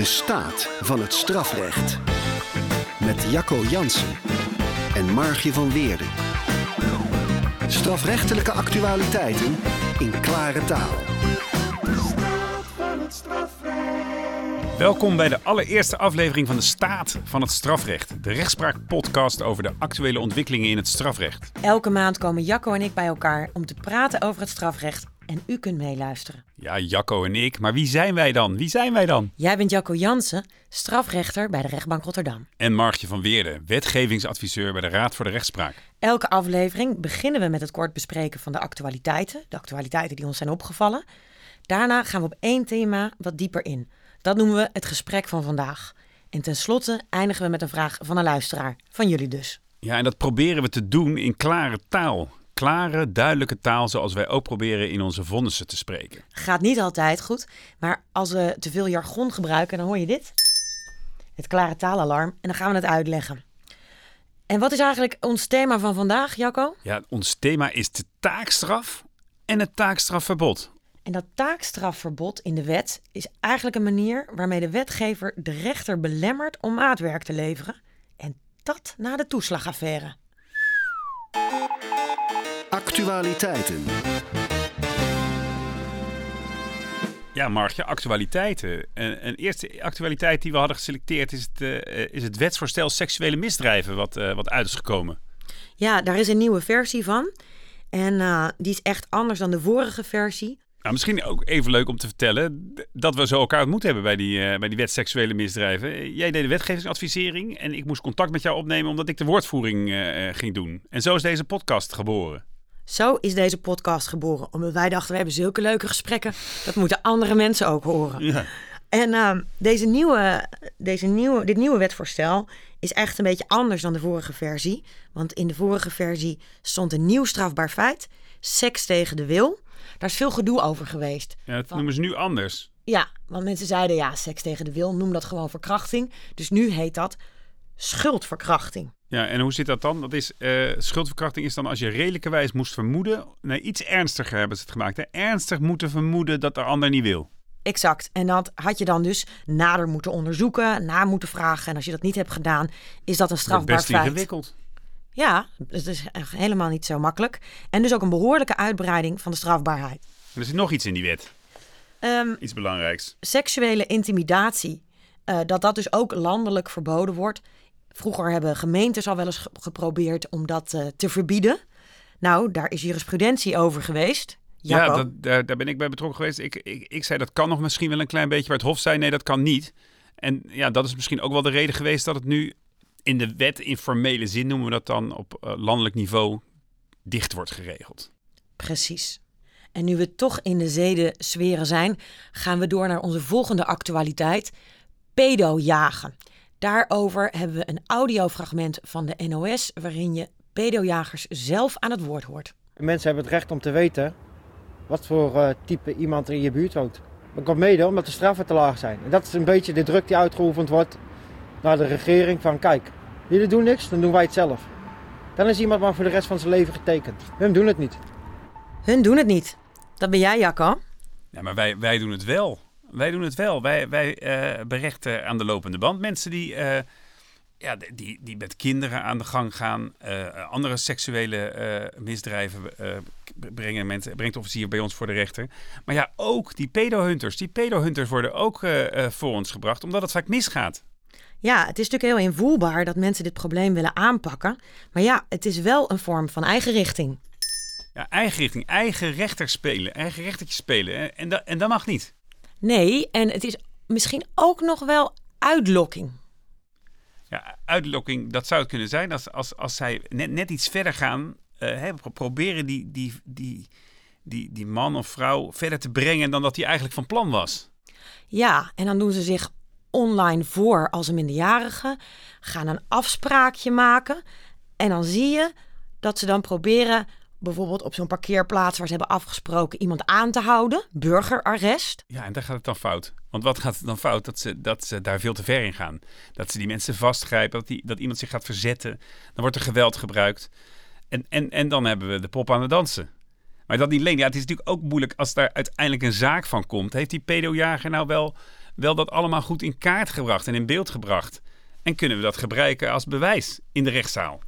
De staat van het strafrecht. Met Jacco Jansen en Margje van Weerden. Strafrechtelijke actualiteiten in klare taal. Welkom bij de allereerste aflevering van de Staat van het Strafrecht. De rechtspraakpodcast over de actuele ontwikkelingen in het strafrecht. Elke maand komen Jacco en ik bij elkaar om te praten over het strafrecht. En u kunt meeluisteren. Ja, Jacco en ik. Maar wie zijn wij dan? Wie zijn wij dan? Jij bent Jacco Jansen, strafrechter bij de rechtbank Rotterdam. En Margje van Weerden, wetgevingsadviseur bij de Raad voor de Rechtspraak. Elke aflevering beginnen we met het kort bespreken van de actualiteiten. De actualiteiten die ons zijn opgevallen. Daarna gaan we op één thema wat dieper in. Dat noemen we het gesprek van vandaag. En tenslotte eindigen we met een vraag van een luisteraar. Van jullie dus. Ja, en dat proberen we te doen in klare taal. Klare, duidelijke taal zoals wij ook proberen in onze vonnissen te spreken. Gaat niet altijd goed, maar als we te veel jargon gebruiken, dan hoor je dit. Het klare taalalarm. En dan gaan we het uitleggen. En wat is eigenlijk ons thema van vandaag, Jacco? Ja, ons thema is de taakstraf en het taakstrafverbod. En dat taakstrafverbod in de wet is eigenlijk een manier waarmee de wetgever de rechter belemmert om maatwerk te leveren. En dat na de toeslagaffaire. Actualiteiten. Ja, Margje, actualiteiten. Een, een eerste actualiteit die we hadden geselecteerd is het, eh, is het wetsvoorstel seksuele misdrijven wat, eh, wat uit is gekomen. Ja, daar is een nieuwe versie van. En eh, die is echt anders dan de vorige versie. Nou, misschien ook even leuk om te vertellen dat we zo elkaar ontmoet hebben bij die, eh, bij die wet seksuele misdrijven. Jij deed de wetgevingsadvisering en ik moest contact met jou opnemen omdat ik de woordvoering eh, eh, ging doen. En zo is deze podcast geboren. Zo is deze podcast geboren. Omdat wij dachten, we hebben zulke leuke gesprekken. Dat moeten andere mensen ook horen. Ja. En ehm, deze nieuwe, deze nieuwe, dit nieuwe wetvoorstel is echt een beetje anders dan de vorige versie. Want in de vorige versie stond een nieuw strafbaar feit. Seks tegen de wil. Daar is veel gedoe over geweest. Ja, dat noemen ze nu anders. Ja, want mensen zeiden ja, seks tegen de wil, noem dat gewoon verkrachting. Dus nu heet dat schuldverkrachting. Ja, en hoe zit dat dan? Dat is, eh, schuldverkrachting is dan als je redelijkerwijs moest vermoeden. Nee, iets ernstiger hebben ze het gemaakt. Hè? Ernstig moeten vermoeden dat de ander niet wil. Exact. En dat had je dan dus nader moeten onderzoeken, na moeten vragen. En als je dat niet hebt gedaan, is dat een strafbaar best feit. ingewikkeld. Ja, het is echt helemaal niet zo makkelijk. En dus ook een behoorlijke uitbreiding van de strafbaarheid. En er zit nog iets in die wet. Ehm, Iets belangrijks. seksuele intimidatie, eh, dat dat dus ook landelijk verboden wordt. Vroeger hebben gemeentes al wel eens ge- geprobeerd om dat eh, te verbieden. Nou, daar is jurisprudentie over geweest. Ja, dat, daar, daar ben ik bij betrokken geweest. Ik, ik, ik zei dat kan nog misschien wel een klein beetje, maar het Hof zei nee, dat kan niet. En ja, dat is misschien ook wel de reden geweest dat het nu in de wet, in formele zin noemen we dat dan, op eh, landelijk niveau dicht wordt geregeld. Precies. En nu we toch in de zedensferen zijn, gaan we door naar onze volgende actualiteit: pedojagen. Daarover hebben we een audiofragment van de NOS waarin je pedojagers zelf aan het woord hoort. De mensen hebben het recht om te weten wat voor eh, type iemand er in je buurt woont. Dat komt mede omdat de straffen te laag zijn. En dat is een beetje de druk die uitgeoefend wordt naar de regering van kijk, jullie doen niks, dan doen wij het zelf. Dan is iemand maar voor de rest van zijn leven getekend. Hun doen het niet. Hun doen het niet. Dat ben jij, Jacco. Ja, maar wij, wij doen het wel. Wij doen het wel. Wij, wij eh, berechten aan de lopende band mensen die, eh, ja, die, die met kinderen aan de gang gaan. eh, andere seksuele misdrijven brengen mensen, brengt officier bij ons voor de rechter. Maar ja, ook die pedohunters. Die pedohunters worden ook voor ons gebracht, omdat het vaak misgaat. Ja, het is natuurlijk heel invoelbaar dat mensen dit probleem willen aanpakken. Maar ja, het is wel een vorm van eigen richting. Ja, eigen richting, eigen rechter spelen, eigen rechtertje spelen. En, dat en dat mag niet. Nee, en het is misschien ook nog wel uitlokking. Ja, uitlokking, dat zou het kunnen zijn als, als, als zij net, net iets verder gaan. hè, pro- proberen die, die, die, die, die man of vrouw verder te brengen dan dat hij eigenlijk van plan was. Ja, en dan doen ze zich online voor als een minderjarige, gaan een afspraakje maken. En dan zie je dat ze dan proberen, bijvoorbeeld op zo'n parkeerplaats waar ze hebben afgesproken, iemand aan te houden, burgerarrest. Ja, en daar gaat het dan fout. Want wat gaat het dan fout? Dat ze, dat ze daar veel te ver in gaan. Dat ze die mensen vastgrijpen, dat, die, dat iemand zich gaat verzetten. Dan wordt er geweld gebruikt. En, en, en dan hebben we de pop aan het dansen. Maar dat niet alleen. Ja, het is natuurlijk ook moeilijk als daar uiteindelijk een zaak van komt. Heeft die pedojager nou wel, wel dat allemaal goed in kaart gebracht en in beeld gebracht? En kunnen we dat gebruiken als bewijs in de rechtszaal?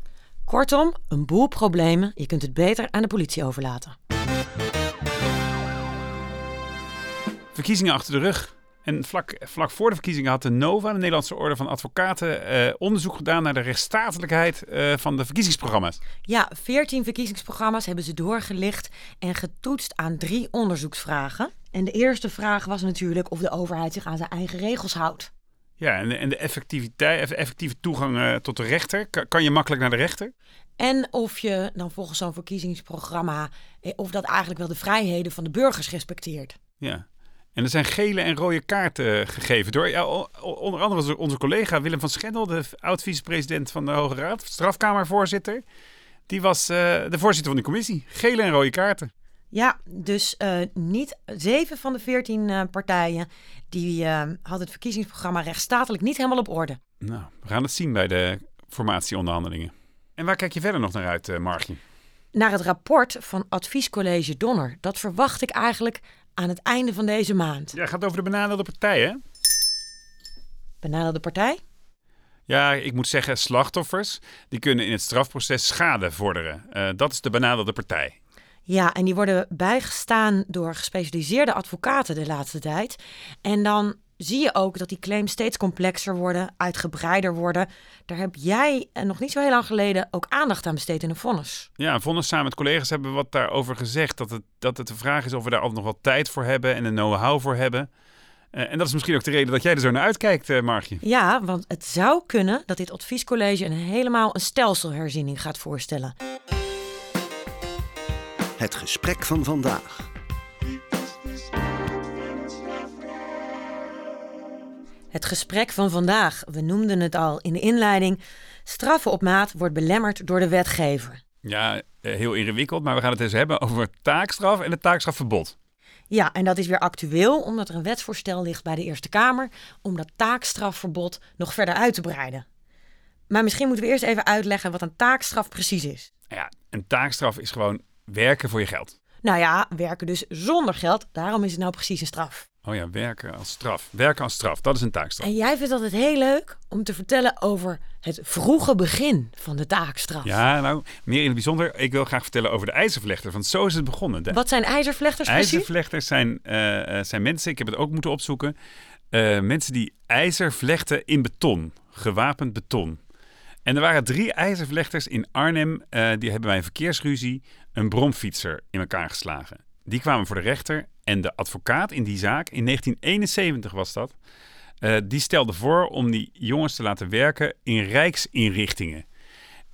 Kortom, een boel problemen. Je kunt het beter aan de politie overlaten. Verkiezingen achter de rug. En vlak, vlak voor de verkiezingen had de NOVA, de Nederlandse Orde van Advocaten, eh, onderzoek gedaan naar de rechtsstatelijkheid eh, van de verkiezingsprogramma's. Ja, 14 verkiezingsprogramma's hebben ze doorgelicht en getoetst aan drie onderzoeksvragen. En de eerste vraag was natuurlijk of de overheid zich aan zijn eigen regels houdt. Ja, en de, en de effectiviteit, effectieve toegang eh, tot de rechter. Kan, kan je makkelijk naar de rechter? En of je dan volgens zo'n verkiezingsprogramma, eh, of dat eigenlijk wel de vrijheden van de burgers respecteert. Ja. En er zijn gele en rode kaarten gegeven door ja, onder andere onze- onze collega Willem van Schendel, de oud-vicepresident van de Hoge Raad, strafkamervoorzitter. Die was eh, de voorzitter van de commissie. Gele en rode kaarten. Ja, dus eh, niet zeven van de veertien eh, partijen die eh, hadden het verkiezingsprogramma rechtsstatelijk niet helemaal op orde. Nou, we gaan het zien bij de formatieonderhandelingen. En waar kijk je verder nog naar uit, Margie? Naar het rapport van Adviescollege Donner. Dat verwacht ik eigenlijk aan het einde van deze maand. Ja, gaat over de benadeelde partijen, hè? Benaderde partij? Ja, ik moet zeggen, slachtoffers die kunnen in het strafproces schade vorderen. Dat is de benadeelde partij. Ja, en die worden bijgestaan door gespecialiseerde advocaten de laatste tijd. En dan zie je ook dat die claims steeds complexer worden, uitgebreider worden. Daar heb jij eh, nog niet zo heel lang geleden ook aandacht aan besteed in een vonnis. Ja, Vonnis samen met collega's hebben we wat daarover gezegd. Dat het, dat het de vraag is of we daar nog wel tijd voor hebben en een know-how voor hebben. Eh, en dat is misschien ook de reden dat jij er zo naar uitkijkt, eh Margie. Ja, want het zou kunnen dat dit adviescollege een helemaal een stelselherziening gaat voorstellen. Het gesprek van vandaag. Het gesprek van vandaag, we noemden het al in de inleiding. Straffen op maat wordt belemmerd door de wetgever. Ja, eh, heel ingewikkeld, maar we gaan het eens hebben over taakstraf en het taakstrafverbod. Ja, en dat is weer actueel omdat er een wetsvoorstel ligt bij de Eerste Kamer om dat taakstrafverbod nog verder uit te breiden. Maar misschien moeten we eerst even uitleggen wat een taakstraf precies is. Nou Ja, een taakstraf is gewoon werken voor je geld. Nou ja, werken dus zonder geld, daarom is het nou precies een straf. Oh ja, werken als straf. Werken als straf, dat is een taakstraf. En jij vindt altijd heel leuk om te vertellen over het vroege begin van de taakstraf. Ja, nou, meer in het bijzonder. Ik wil graag vertellen over de ijzervlechter, want zo is het begonnen. De Wat zijn ijzervlechters precies? ijzervlechters zijn, eh, eh, zijn mensen, ik heb het ook moeten opzoeken, eh, mensen die ijzer vlechten in beton, gewapend beton. En er waren drie ijzervlechters in Arnhem, eh, die hebben bij een verkeersruzie een bromfietser in elkaar geslagen. Die kwamen voor de rechter en de advocaat in die zaak, in 1971 was dat, eh, die stelde voor om die jongens te laten werken in rijksinrichtingen.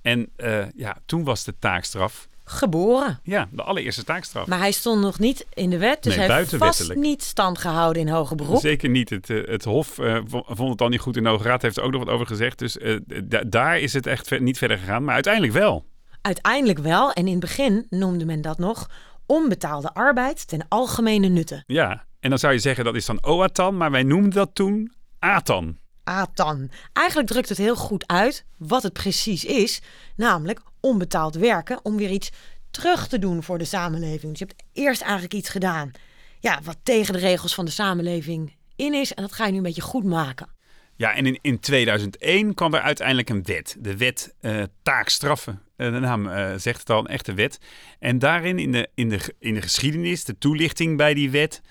En eh, ja, toen was de taakstraf, Geboren. ja, de allereerste taakstraf. Maar hij stond nog niet in de wet, dus Nee, hij heeft vast niet stand gehouden in hoger beroep. Zeker niet. Het, eh, het Hof eh, vo- vond het al niet goed in de Hoge Raad. Heeft er ook nog wat over gezegd. Dus eh, da- daar is het echt ver- niet verder gegaan. Maar uiteindelijk wel. Uiteindelijk wel, en in het begin noemde men dat nog onbetaalde arbeid ten algemene nutte. Ja. En dan zou je zeggen dat is dan OATAN. Maar wij noemden dat toen ATAN. ATAN. Eigenlijk drukt het heel goed uit wat het precies is, namelijk onbetaald werken om weer iets terug te doen voor de samenleving. Dus je hebt eerst eigenlijk iets gedaan ja, wat tegen de regels van de samenleving in is en dat ga je nu een beetje goed maken. Ja, en in, in 2001 kwam er uiteindelijk een wet. De wet eh, taakstraffen. Eh, de naam eh, zegt het al, een echte wet. En daarin, in de, in de, in de geschiedenis, de toelichting bij die wet...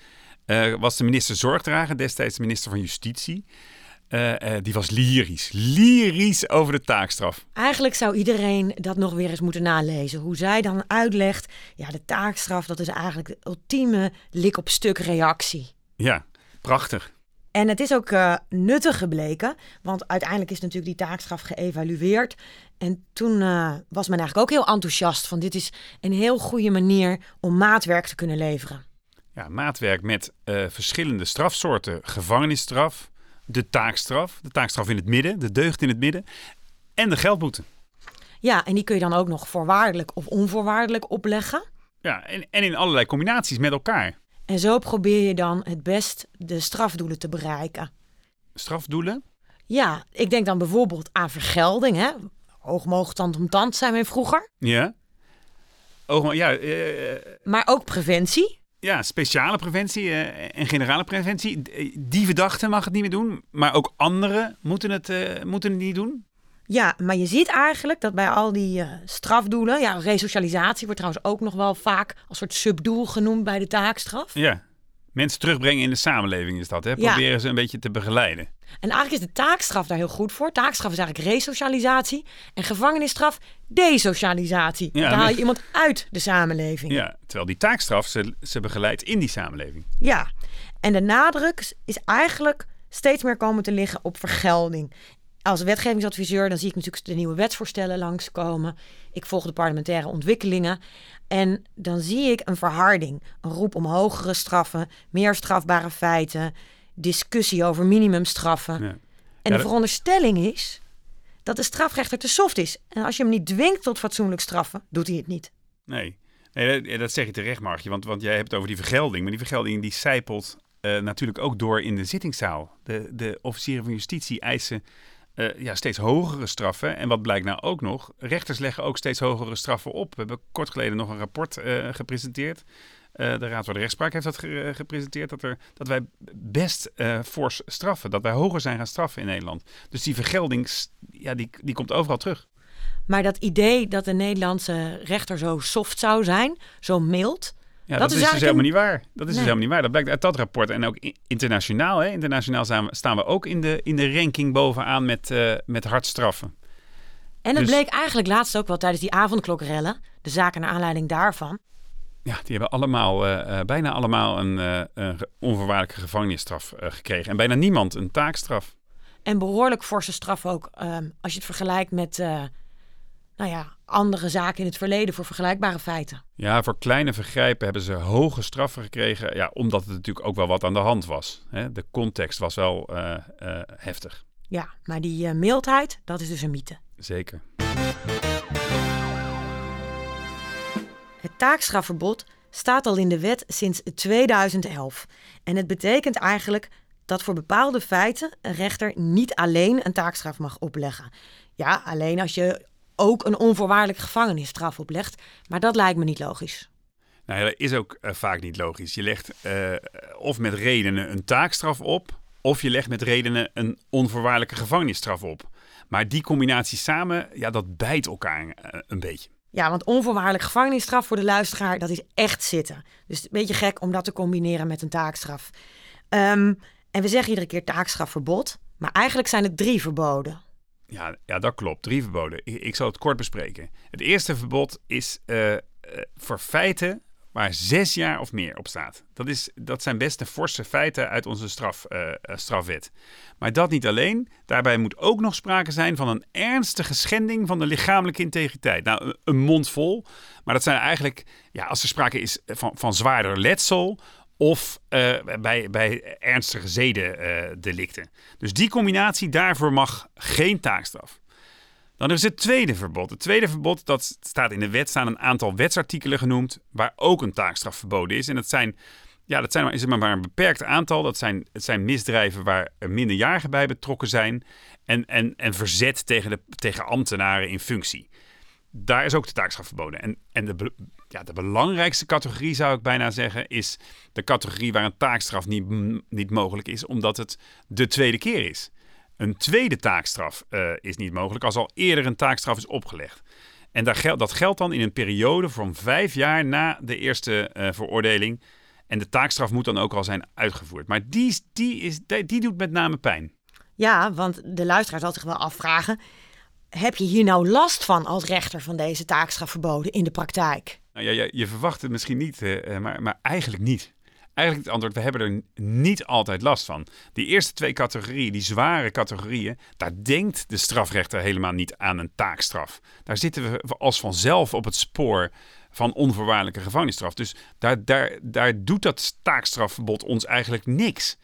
was de minister Zorgdrager, destijds de minister van Justitie... eh, eh, die was lyrisch. Lyrisch over de taakstraf. Eigenlijk zou iedereen dat nog weer eens moeten nalezen. Hoe zij dan uitlegt, ja, de taakstraf, dat is eigenlijk de ultieme lik op stuk reactie. Ja, prachtig. En het is ook eh, nuttig gebleken, want uiteindelijk is natuurlijk die taakstraf geëvalueerd. En toen was men eigenlijk ook heel enthousiast van dit is een heel goede manier om maatwerk te kunnen leveren. Ja, maatwerk met verschillende strafsoorten. Gevangenisstraf, de taakstraf, de taakstraf in het midden, de deugd in het midden en de geldboete. Ja, en die kun je dan ook nog voorwaardelijk of onvoorwaardelijk opleggen. Ja, en, en in allerlei combinaties met elkaar. En zo probeer je dan het best de strafdoelen te bereiken. Strafdoelen, Ja, ik denk dan bijvoorbeeld aan vergelding. Hè? Hoog mogelijk tand om tand zijn we vroeger. ja. Maar ja, eh, Maar ook preventie. Ja, speciale preventie eh, en generale preventie. D- Die verdachte mag het niet meer doen, maar ook anderen moeten het, eh, moeten het niet doen. Ja, maar je ziet eigenlijk dat bij al die eh, strafdoelen, ja, resocialisatie wordt trouwens ook nog wel vaak als soort subdoel genoemd bij de taakstraf. Ja. Mensen terugbrengen in de samenleving is dat, hè? Ja. Proberen ze een beetje te begeleiden. En eigenlijk is de taakstraf daar heel goed voor. Taakstraf is eigenlijk resocialisatie en gevangenisstraf desocialisatie. Ja, dan haal je nee. iemand uit de samenleving. Ja, terwijl die taakstraf ze, ze begeleidt in die samenleving. Ja, en de nadruk is eigenlijk steeds meer komen te liggen op vergelding. Als wetgevingsadviseur dan zie ik natuurlijk de nieuwe wetsvoorstellen langskomen. Ik volg de parlementaire ontwikkelingen. En dan zie ik een verharding. Een roep om hogere straffen, meer strafbare feiten, discussie over minimumstraffen. Ja. En Ja, de dat- veronderstelling is dat de strafrechter te soft is. En als je hem niet dwingt tot fatsoenlijk straffen, doet hij het niet. Nee, nee dat, zeg je terecht, Margje. Want, want jij hebt het over die vergelding. Maar die vergelding die zijpelt eh, natuurlijk ook door in de zittingszaal. De, de officieren van justitie eisen eh, ja, steeds hogere straffen. En wat blijkt nou ook nog? Rechters leggen ook steeds hogere straffen op. We hebben kort geleden nog een rapport eh, gepresenteerd. Eh, de Raad voor de Rechtspraak heeft dat ge- gepresenteerd. Dat, er, dat wij best fors straffen. Dat wij hoger zijn gaan straffen in Nederland. Dus die vergelding, ja, die, die komt overal terug. Maar dat idee dat de Nederlandse rechter zo soft zou zijn, zo mild, Ja, Dat dat, is dus eigenlijk helemaal niet waar. Dat is dus Nee. helemaal niet waar. Dat blijkt uit dat rapport. En ook internationaal. Hè? Internationaal staan we, staan we ook in de, in de ranking bovenaan met, eh met hardstraffen. En het Dus- bleek eigenlijk laatst ook wel tijdens die avondklokrellen, de zaken naar aanleiding daarvan. Ja, die hebben allemaal, eh, eh, bijna allemaal een, eh, een onvoorwaardelijke gevangenisstraf gekregen. En bijna niemand een taakstraf. En behoorlijk forse straf ook, ehm, als je het vergelijkt met nou ja, andere zaken in het verleden voor vergelijkbare feiten. Ja, voor kleine vergrijpen hebben ze hoge straffen gekregen. Ja, omdat het natuurlijk ook wel wat aan de hand was. Hè? De context was wel eh, eh, heftig. Ja, maar die eh, mildheid, dat is dus een mythe. Zeker. Het taakstrafverbod staat al in de wet sinds 2011. En het betekent eigenlijk dat voor bepaalde feiten een rechter niet alleen een taakstraf mag opleggen. Ja, alleen als je ook een onvoorwaardelijke gevangenisstraf oplegt. Maar dat lijkt me niet logisch. Nou ja, dat is ook eh, vaak niet logisch. Je legt eh, of met redenen een taakstraf op, of je legt met redenen een onvoorwaardelijke gevangenisstraf op. Maar die combinatie samen, ja, dat bijt elkaar eh, een beetje. Ja, want onvoorwaardelijk gevangenisstraf voor de luisteraar, dat is echt zitten. Dus een beetje gek om dat te combineren met een taakstraf. Ehm, en we zeggen iedere keer taakstrafverbod, maar eigenlijk zijn het drie verboden. Ja, ja dat klopt. Drie verboden. Ik, zal het kort bespreken. Het eerste verbod is eh, voor feiten waar zes jaar of meer op staat. Dat, is, dat zijn best de forse feiten uit onze straf, eh, strafwet. Maar dat niet alleen. Daarbij moet ook nog sprake zijn van een ernstige schending van de lichamelijke integriteit. Nou, een- een mond vol. Maar dat zijn eigenlijk, ja, als er sprake is van, van zwaarder letsel of eh, bij, bij ernstige zedendelicten. dus die combinatie, daarvoor mag geen taakstraf. Dan is het tweede verbod. Het tweede verbod, dat staat in de wet, staan een aantal wetsartikelen genoemd waar ook een taakstraf verboden is. En dat zijn, ja, dat zijn maar, is het maar een beperkt aantal. Dat zijn, het zijn misdrijven waar er minderjarigen bij betrokken zijn en, en, en verzet tegen, de, tegen ambtenaren in functie. Daar is ook de taakstraf verboden. En, en de, ja, de belangrijkste categorie zou ik bijna zeggen, is de categorie waar een taakstraf niet, niet mogelijk is, omdat het de tweede keer is. Een tweede taakstraf eh, is niet mogelijk als al eerder een taakstraf is opgelegd. En daar dat geldt dan in een periode van vijf jaar na de eerste eh, veroordeling. En de taakstraf moet dan ook al zijn uitgevoerd. Maar die, die, is, die, die doet met name pijn. Ja, want de luisteraar zal zich wel afvragen: heb je hier nou last van als rechter van deze taakstrafverboden in de praktijk? Nou, ja, je, verwacht het misschien niet, eh, maar, maar eigenlijk niet. Eigenlijk het antwoord, we hebben er niet altijd last van. Die eerste twee categorieën, die zware categorieën, daar denkt de strafrechter helemaal niet aan een taakstraf. Daar zitten we als vanzelf op het spoor van onvoorwaardelijke gevangenisstraf. Dus daar, daar, daar doet dat taakstrafverbod ons eigenlijk niks.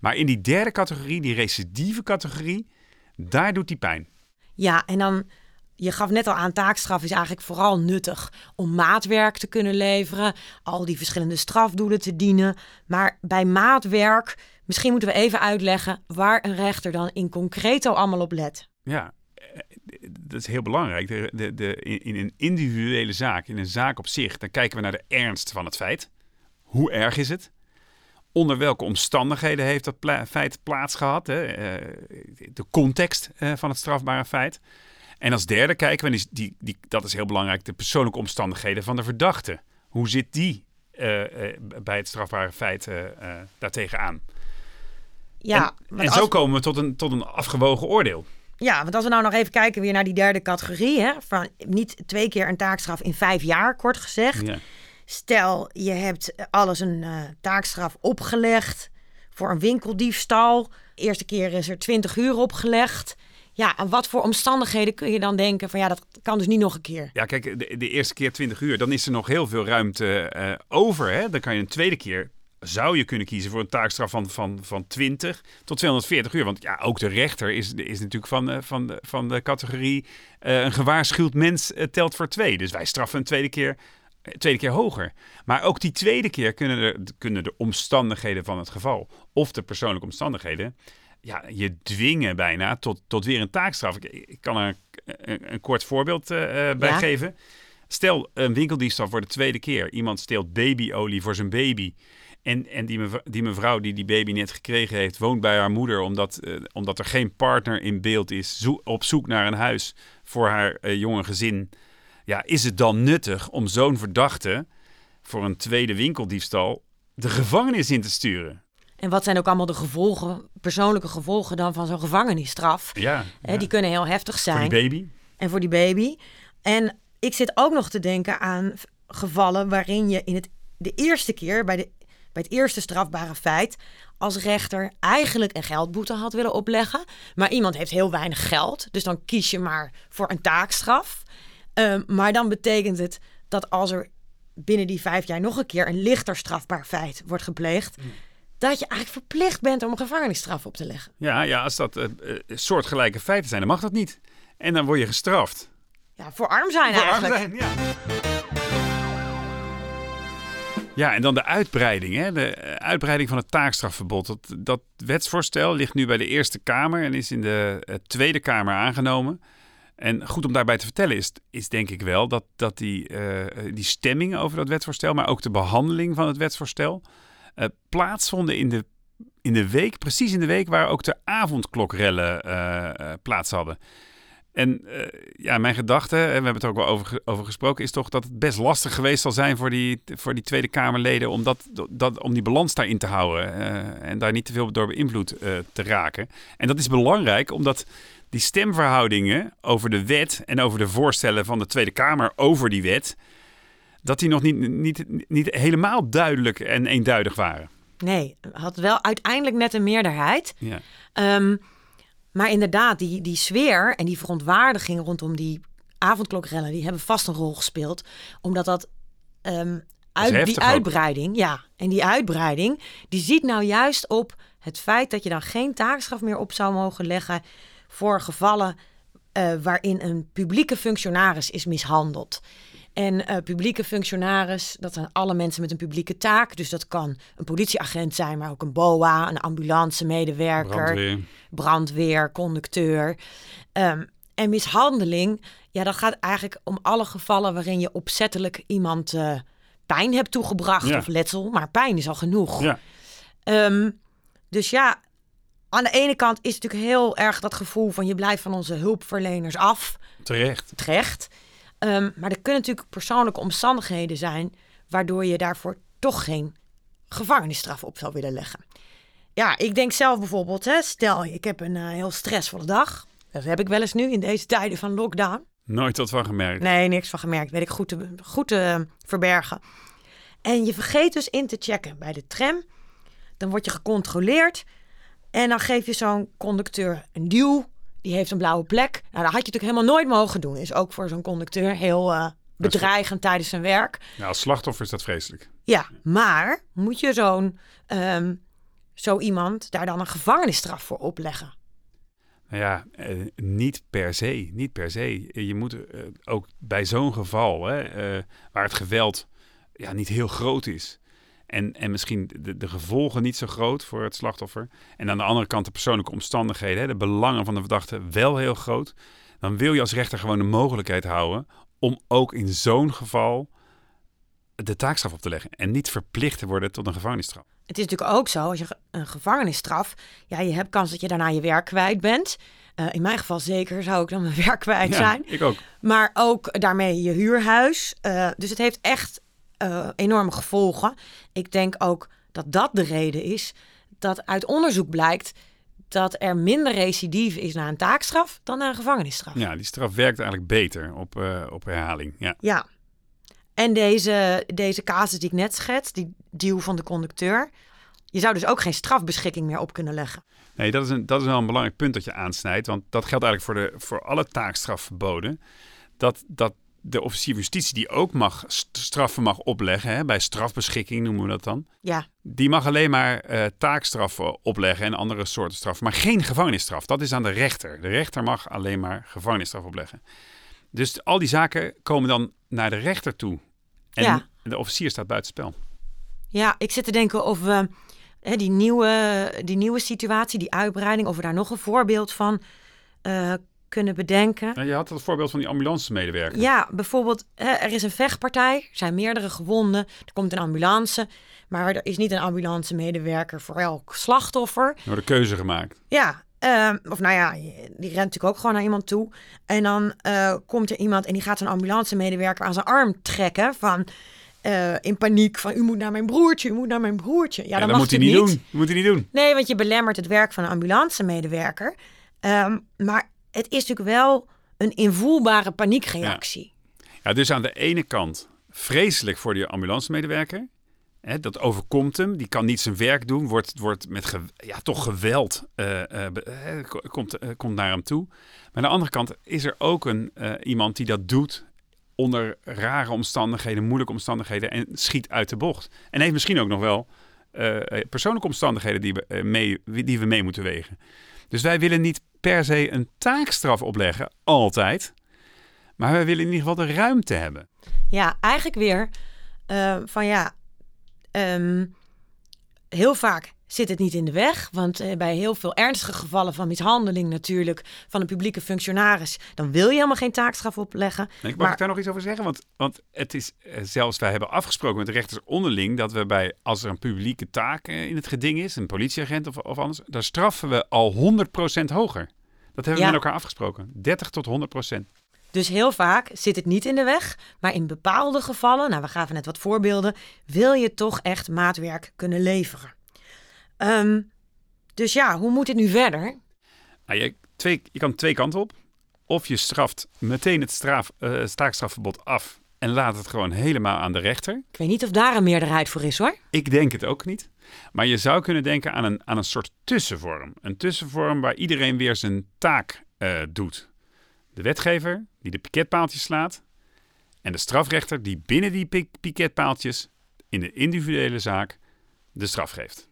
Maar in die derde categorie, die recidieve categorie, daar doet die pijn. Ja, en dan, je gaf net al aan, taakstraf is eigenlijk vooral nuttig om maatwerk te kunnen leveren, al die verschillende strafdoelen te dienen. Maar bij maatwerk, misschien moeten we even uitleggen waar een rechter dan in concreto allemaal op let. Ja, eh, dat is heel belangrijk. De, de, in een individuele zaak, in een zaak op zich, dan kijken we naar de ernst van het feit. hoe erg is het? Onder welke omstandigheden heeft dat feit plaatsgehad? Hè? Eh, de context eh, van het strafbare feit. En als derde kijken we, die, die, die, dat is heel belangrijk, de persoonlijke omstandigheden van de verdachte. Hoe zit die uh, bij het strafbare feit uh, daartegen aan? Ja, en, en zo komen we tot een, tot een afgewogen oordeel. Ja, want als we nou nog even kijken weer naar die derde categorie, hè, van niet twee keer een taakstraf in vijf jaar, kort gezegd. Ja. Stel, je hebt alles een taakstraf opgelegd voor een winkeldiefstal. eerste keer is er 20 uur opgelegd. Ja, en wat voor omstandigheden kun je dan denken van ja, dat kan dus niet nog een keer? Ja, kijk, de, de eerste keer 20 uur, dan is er nog heel veel ruimte uh, over. Hè? Dan kan je een tweede keer zou je kunnen kiezen voor een taakstraf van, van, van 20 tot 240 uur. Want ja, ook de rechter is, is natuurlijk van, uh, van, de, van de categorie een gewaarschuwd mens telt voor twee. Dus wij straffen een tweede keer, tweede keer hoger. Maar ook die tweede keer kunnen de, kunnen de omstandigheden van het geval of de persoonlijke omstandigheden ja, je dwingen bijna tot, tot weer een taakstraf. Ik, ik kan er een, een kort voorbeeld bij ja. geven. Stel, een winkeldiefstal voor de tweede keer. Iemand steelt babyolie voor zijn baby. En, en die, mevrouw, die mevrouw die die baby net gekregen heeft, woont bij haar moeder omdat, uh, omdat er geen partner in beeld is, zo, op zoek naar een huis voor haar uh, jonge gezin. Ja, is het dan nuttig om zo'n verdachte voor een tweede winkeldiefstal de gevangenis in te sturen? En wat zijn ook allemaal de gevolgen, persoonlijke gevolgen dan van zo'n gevangenisstraf? Ja. Die kunnen heel heftig zijn. Voor die baby? En voor die baby. En ik zit ook nog te denken aan gevallen waarin je in het, de eerste keer bij de bij het eerste strafbare feit als rechter eigenlijk een geldboete had willen opleggen. Maar iemand heeft heel weinig geld, dus dan kies je maar voor een taakstraf. Um, maar dan betekent het dat als er binnen die vijf jaar nog een keer een lichter strafbaar feit wordt gepleegd. Mm. Dat je eigenlijk verplicht bent om een gevangenisstraf op te leggen. Ja, ja als dat uh, soortgelijke feiten zijn, dan mag dat niet. En dan word je gestraft. Ja, voor arm zijn voor eigenlijk. Arm zijn, ja. Ja, en dan de uitbreiding. Hè? De uitbreiding van het taakstrafverbod. Dat, dat wetsvoorstel ligt nu bij de Eerste Kamer en is in de uh, Tweede Kamer aangenomen. En goed om daarbij te vertellen is, is denk ik wel dat, dat die, uh, die stemming over dat wetsvoorstel, maar ook de behandeling van het wetsvoorstel, uh, plaatsvonden in de, in de week, precies in de week waar ook de avondklokrellen plaats hadden. En ja, mijn gedachte, en we hebben het er ook wel over, over gesproken, is toch dat het best lastig geweest zal zijn voor die, voor die Tweede Kamerleden om, dat, dat, om die balans daarin te houden en daar niet te veel door beïnvloed te raken. En dat is belangrijk omdat die stemverhoudingen over de wet en over de voorstellen van de Tweede Kamer over die wet, dat die nog niet, niet, niet helemaal duidelijk en eenduidig waren. Nee, had wel uiteindelijk net een meerderheid. Ja. Um, maar inderdaad, die, die sfeer en die verontwaardiging rondom die avondklokrellen, die hebben vast een rol gespeeld. Omdat dat, um, uit, die uitbreiding, ja, en die uitbreiding, die ziet nou juist op het feit dat je dan geen taakstraf meer op zou mogen leggen voor gevallen uh, waarin een publieke functionaris is mishandeld. En uh, publieke functionaris, dat zijn alle mensen met een publieke taak. Dus dat kan een politieagent zijn, maar ook een BOA, een ambulance-medewerker, brandweer. brandweer, conducteur. Um, en mishandeling, ja, dat gaat eigenlijk om alle gevallen waarin je opzettelijk iemand uh, pijn hebt toegebracht Ja. of letsel. Maar pijn is al genoeg. Ja. Um, dus ja, aan de ene kant is het natuurlijk heel erg dat gevoel van je blijft van onze hulpverleners af. Terecht. Terecht. Um, maar er kunnen natuurlijk persoonlijke omstandigheden zijn waardoor je daarvoor toch geen gevangenisstraf op zou willen leggen. Ja, ik denk zelf bijvoorbeeld, hè, stel ik heb een uh, heel stressvolle dag. Dat heb ik wel eens nu in deze tijden van lockdown. Nooit wat van gemerkt. Nee, niks van gemerkt. Weet ik goed te, goed te verbergen. En je vergeet dus in te checken bij de tram. Dan word je gecontroleerd. En dan geef je zo'n conducteur een duw. Die heeft een blauwe plek. Nou, dat had je natuurlijk helemaal nooit mogen doen. Is ook voor zo'n conducteur heel uh, bedreigend tijdens zijn werk. Ja, als slachtoffer is dat vreselijk. Ja, maar moet je zo'n um, zo iemand daar dan een gevangenisstraf voor opleggen? Nou ja, eh, niet per se. Niet per se. Je moet eh, ook bij zo'n geval, hè, eh, waar het geweld ja, niet heel groot is. En, en misschien de, de, gevolgen niet zo groot voor het slachtoffer. En aan de andere kant de persoonlijke omstandigheden, hè, de belangen van de verdachte wel heel groot. Dan wil je als rechter gewoon de mogelijkheid houden om ook in zo'n geval de taakstraf op te leggen. En niet verplicht te worden tot een gevangenisstraf. Het is natuurlijk ook zo, als je een gevangenisstraf, ja, je hebt kans dat je daarna je werk kwijt bent. Eh, in mijn geval zeker zou ik dan mijn werk kwijt Ja, zijn. ik ook. Maar ook daarmee je huurhuis. Eh, dus het heeft echt eh, enorme gevolgen. Ik denk ook dat dat de reden is dat uit onderzoek blijkt dat er minder recidive is na een taakstraf dan na een gevangenisstraf. Ja, die straf werkt eigenlijk beter op, eh, op herhaling. Ja. Ja. En deze, deze casus die ik net schets, die deal van de conducteur. Je zou dus ook geen strafbeschikking meer op kunnen leggen. Nee, dat is, een, dat is wel een belangrijk punt dat je aansnijdt. Want dat geldt eigenlijk voor, de, voor alle taakstrafverboden. Dat, dat de officier van justitie die ook mag st- straffen mag opleggen, hè, bij strafbeschikking noemen we dat dan. Ja, Die mag alleen maar eh, taakstraffen opleggen en andere soorten straffen, maar geen gevangenisstraf. Dat is aan de rechter. De rechter mag alleen maar gevangenisstraf opleggen. Dus al die zaken komen dan naar de rechter toe. En Ja. de officier staat buitenspel. ja ik zit te denken of we hè, die, nieuwe, die nieuwe situatie, die uitbreiding, of we daar nog een voorbeeld van eh, kunnen bedenken. Nou, je had het voorbeeld van die ambulancemedewerker. Ja, bijvoorbeeld, er is een vechtpartij, er zijn meerdere gewonden, er komt een ambulance, maar er is niet een ambulancemedewerker voor elk slachtoffer. Er wordt een keuze gemaakt. Ja, ehm, of nou ja, die rent natuurlijk ook gewoon naar iemand toe. En dan eh, komt er iemand en die gaat zo'n ambulancemedewerker aan zijn arm trekken van... eh, in paniek van u moet naar mijn broertje, u moet naar mijn broertje. Ja, Ja, dan dat mag moet hij niet doen. Dat moet hij niet doen. Nee, want je belemmert het werk van een ambulancemedewerker. Ehm, maar het is natuurlijk wel een invoelbare paniekreactie. Ja, dus aan de ene kant vreselijk voor die ambulancemedewerker. Hè, dat overkomt hem. Die kan niet zijn werk doen. Wordt, wordt met ja, toch geweld eh, eh, komt, eh, komt naar hem toe. Maar aan de andere kant is er ook een, iemand die dat doet onder rare omstandigheden, moeilijke omstandigheden en schiet uit de bocht. En heeft misschien ook nog wel persoonlijke omstandigheden die we, mee, die we mee moeten wegen. Dus wij willen niet per se een taakstraf opleggen, altijd. Maar wij willen in ieder geval de ruimte hebben. Ja, eigenlijk weer eh, van ja, ehm, heel vaak zit het niet in de weg. Want eh, bij heel veel ernstige gevallen van mishandeling natuurlijk van een publieke functionaris, dan wil je helemaal geen taakstraf opleggen. Ik mag Maar- ik daar nog iets over zeggen? Want, want het is eh, zelfs, wij hebben afgesproken met de rechters onderling dat we bij, als er een publieke taak eh, in het geding is, een politieagent of, of anders, daar straffen we al 100% hoger. Dat hebben we Ja. met elkaar afgesproken. 30 tot 100%. Dus heel vaak zit het niet in de weg, maar in bepaalde gevallen, nou we gaven net wat voorbeelden, wil je toch echt maatwerk kunnen leveren. Ehm, dus ja, hoe moet het nu verder? Nou, je, twee, je kan twee kanten op. Of je straft meteen het straf, eh, taakstrafverbod af en laat het gewoon helemaal aan de rechter. Ik weet niet of daar een meerderheid voor is hoor. Ik denk het ook niet. Maar je zou kunnen denken aan een, aan een soort tussenvorm. Een tussenvorm waar iedereen weer zijn taak eh, doet. De wetgever die de piketpaaltjes slaat. En de strafrechter die binnen die pik- piketpaaltjes in de individuele zaak de straf geeft.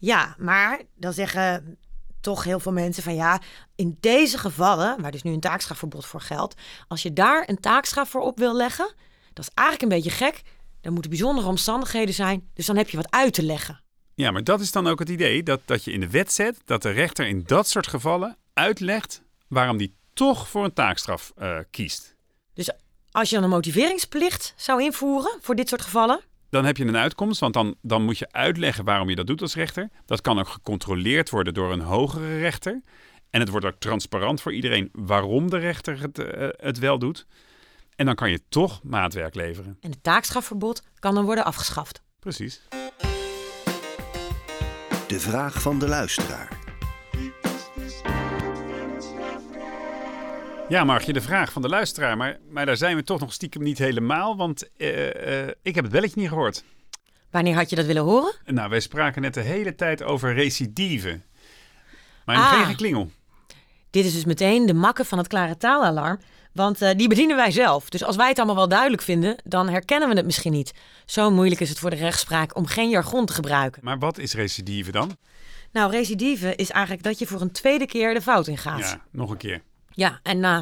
Ja, maar dan zeggen toch heel veel mensen van ja, in deze gevallen, waar dus nu een taakstrafverbod voor geldt, als je daar een taakstraf voor op wil leggen, dat is eigenlijk een beetje gek. Dan moeten bijzondere omstandigheden zijn, dus dan heb je wat uit te leggen. Ja, maar dat is dan ook het idee dat, dat je in de wet zet dat de rechter in dat soort gevallen uitlegt waarom die toch voor een taakstraf eh, kiest. Dus als je dan een motiveringsplicht zou invoeren voor dit soort gevallen, dan heb je een uitkomst, want dan, dan moet je uitleggen waarom je dat doet als rechter. Dat kan ook gecontroleerd worden door een hogere rechter. En het wordt ook transparant voor iedereen waarom de rechter het, eh, het wel doet. En dan kan je toch maatwerk leveren. en het taakstrafverbod kan dan worden afgeschaft. Precies. De vraag van de luisteraar. Ja, Margje, de vraag van de luisteraar. Maar, maar daar zijn we toch nog stiekem niet helemaal, want eh, eh, ik heb het belletje niet gehoord. Wanneer had je dat willen horen? Nou, wij spraken net de hele tijd over recidive. Maar Ah. geen geklingel. Dit is dus meteen de makke van het klare taalalarm. Want eh, die bedienen wij zelf. Dus als wij het allemaal wel duidelijk vinden, dan herkennen we het misschien niet. Zo moeilijk is het voor de rechtspraak om geen jargon te gebruiken. Maar wat is recidive dan? Nou, recidive is eigenlijk dat je voor een tweede keer de fout ingaat. Ja, Ja, nog een keer. En eh,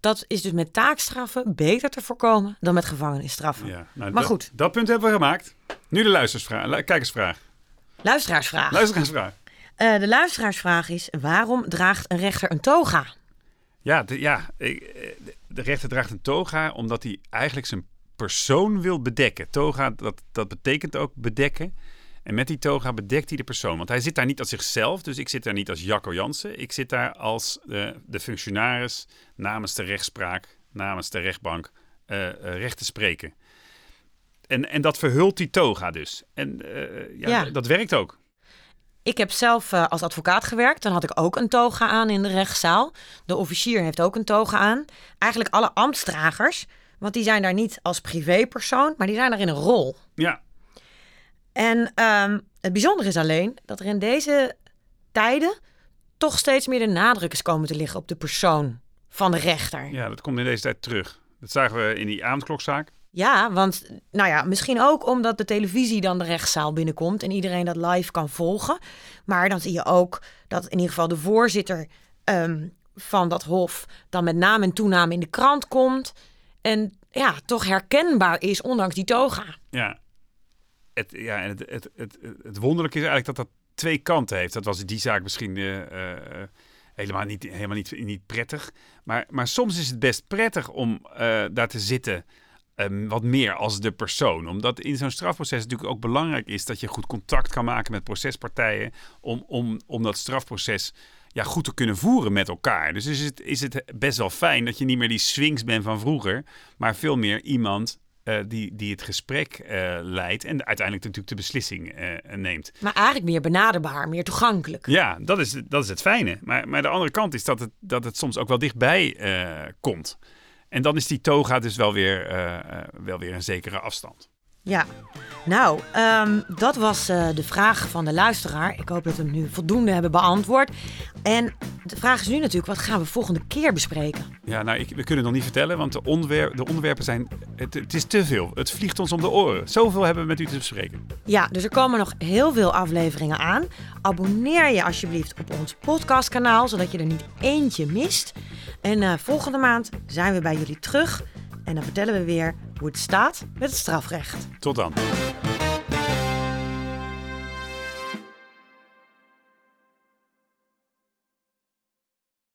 dat is dus met taakstraffen beter te voorkomen dan met gevangenisstraffen. Ja, nou, Maar goed. Dat punt hebben we gemaakt. Nu de luistersvraag, lu- kijkersvraag. Luisteraarsvraag. Luisteraarsvraag. Eh, de luisteraarsvraag is: waarom draagt een rechter een toga? Ja, de, ja eh, de rechter draagt een toga omdat hij eigenlijk zijn persoon wil bedekken. Toga, dat, dat betekent ook bedekken. En met die toga bedekt hij de persoon. Want hij zit daar niet als zichzelf. Dus ik zit daar niet als Jacco Jansen. Ik zit daar als uh, de functionaris namens de rechtspraak, namens de rechtbank, uh, recht te spreken. En, en dat verhult die toga dus. En ja, ja. dat werkt ook. Ik heb zelf als advocaat gewerkt. Dan had ik ook een toga aan in de rechtszaal. De officier heeft ook een toga aan. Eigenlijk alle ambtsdragers. Want die zijn daar niet als privépersoon, maar die zijn daar in een rol. Ja, en um, het bijzondere is alleen dat er in deze tijden toch steeds meer de nadruk is komen te liggen op de persoon van de rechter. Ja, dat komt in deze tijd terug. Dat zagen we in die avondklokzaak. Ja, want nou ja, misschien ook omdat de televisie dan de rechtszaal binnenkomt en iedereen dat live kan volgen. Maar dan zie je ook dat in ieder geval de voorzitter um, van dat hof dan met naam en toename in de krant komt. En ja, toch herkenbaar is, ondanks die toga. Ja, het, ja, het, het, het, het wonderlijke is eigenlijk dat dat twee kanten heeft. Dat was die zaak misschien uh, helemaal, niet, helemaal niet, niet prettig. Maar, maar soms is het best prettig om uh, daar te zitten. Um, wat meer als de persoon. Omdat in zo'n strafproces natuurlijk ook belangrijk is dat je goed contact kan maken met procespartijen. Om, om, om dat strafproces ja, goed te kunnen voeren met elkaar. Dus is het, is het best wel fijn dat je niet meer die swings bent van vroeger. Maar veel meer iemand uh, die, die het gesprek uh, leidt en uiteindelijk natuurlijk de beslissing uh, neemt. Maar eigenlijk meer benaderbaar, meer toegankelijk. Ja, dat is, dat is het fijne. Maar, maar de andere kant is dat het, dat het soms ook wel dichtbij komt. En dan is die toga dus wel weer, wel weer een zekere afstand. Ja, nou, um, dat was uh, de vraag van de luisteraar. Ik hoop dat we hem nu voldoende hebben beantwoord. En de vraag is nu natuurlijk, wat gaan we volgende keer bespreken? Ja, nou, ik, we kunnen het nog niet vertellen, want de, de onderwerpen zijn... Het, het, is te veel. Het vliegt ons om de oren. Zoveel hebben we met u te bespreken. Ja, dus er komen nog heel veel afleveringen aan. Abonneer je alsjeblieft op ons podcastkanaal, zodat je er niet eentje mist. En uh, volgende maand zijn we bij jullie terug... En dan vertellen we weer hoe het staat met het strafrecht. Tot dan.